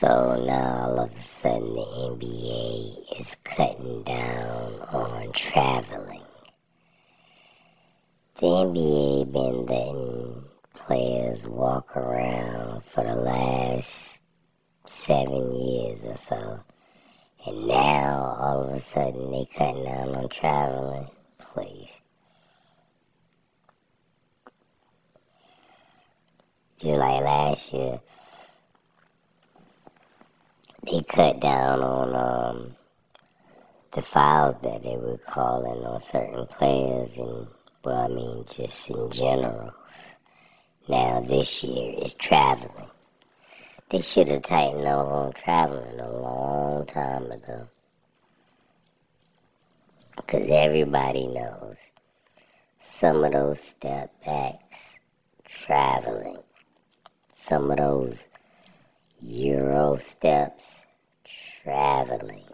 So now all of a sudden the NBA is cutting down on traveling. The NBA been letting players walk around for the last seven years or so. And now all of a sudden they cutting down on traveling. Please. Just like last year, they cut down on um, the fouls that they were calling on certain players, and well, I mean, just in general. Now this year is traveling. They should have tightened up on traveling a long time ago. Because everybody knows some of those step backs traveling some of those Euro steps traveling.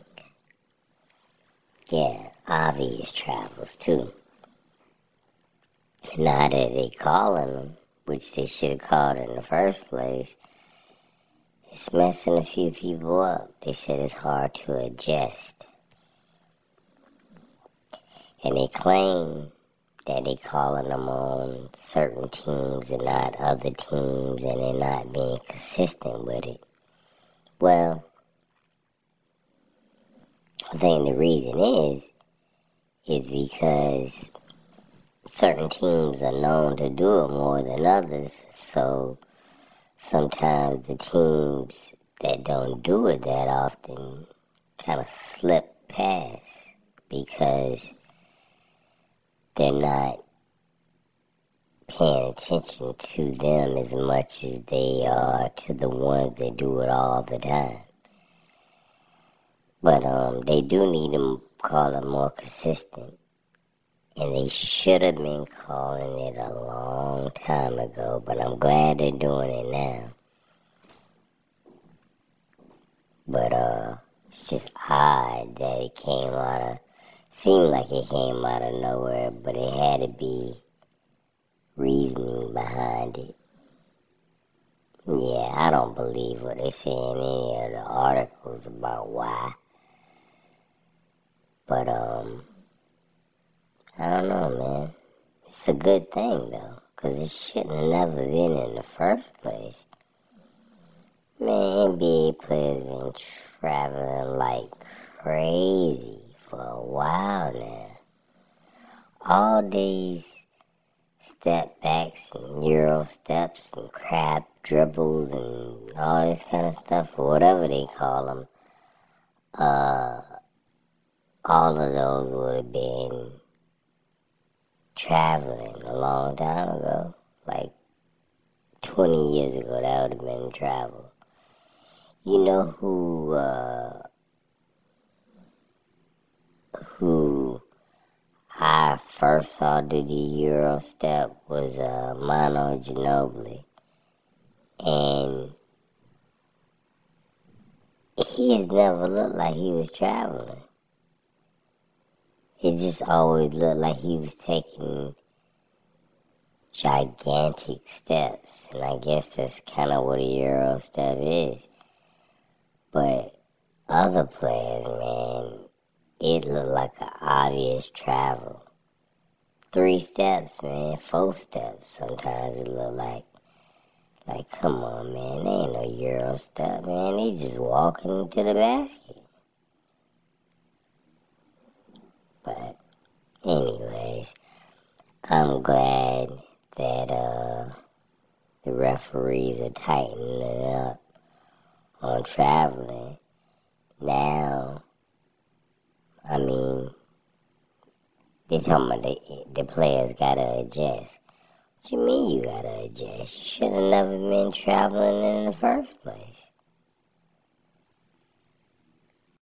Yeah, obvious travels too. Now that they calling them, which they should have called in the first place, it's messing a few people up. They said it's hard to adjust. And they claim that they calling them on certain teams and not other teams and they're not being consistent with it. Well, I think the reason is is because certain teams are known to do it more than others. So sometimes the teams that don't do it that often kind of slip past because they're not paying attention to them as much as they are to the ones that do it all the time. But um, they do need to call it more consistent. And they should have been calling it a long time ago, but I'm glad they're doing it now. But uh, it's just odd that it came out of seemed like it came out of nowhere, but it had to be reasoning behind it. Yeah, I don't believe what they say in any of the articles about why. But, um, I don't know, man. It's a good thing, though, because it shouldn't have never been in the first place. Man, NBA players been traveling like crazy for a while now. All these step backs and euro steps and crab dribbles and all this kind of stuff, or whatever they call them, uh, all of those would have been traveling a long time ago. Like 20 years ago, that would have been travel. You know who, uh, who I first saw do the Euro step was uh, Manu Ginobili. And he has never looked like he was traveling. It just always looked like he was taking gigantic steps. And I guess that's kind of what a Euro step is. But other players, man, it looked like an obvious travel. Three steps, man, four steps. Sometimes it looked like, like, come on, man, they ain't no Euro step, man. They just walking into the basket. But, anyways, I'm glad that uh, the referees are tightening it up on traveling. Now, I mean, they talking about the, the players gotta adjust. What you mean you gotta adjust? You should have never been traveling in the first place.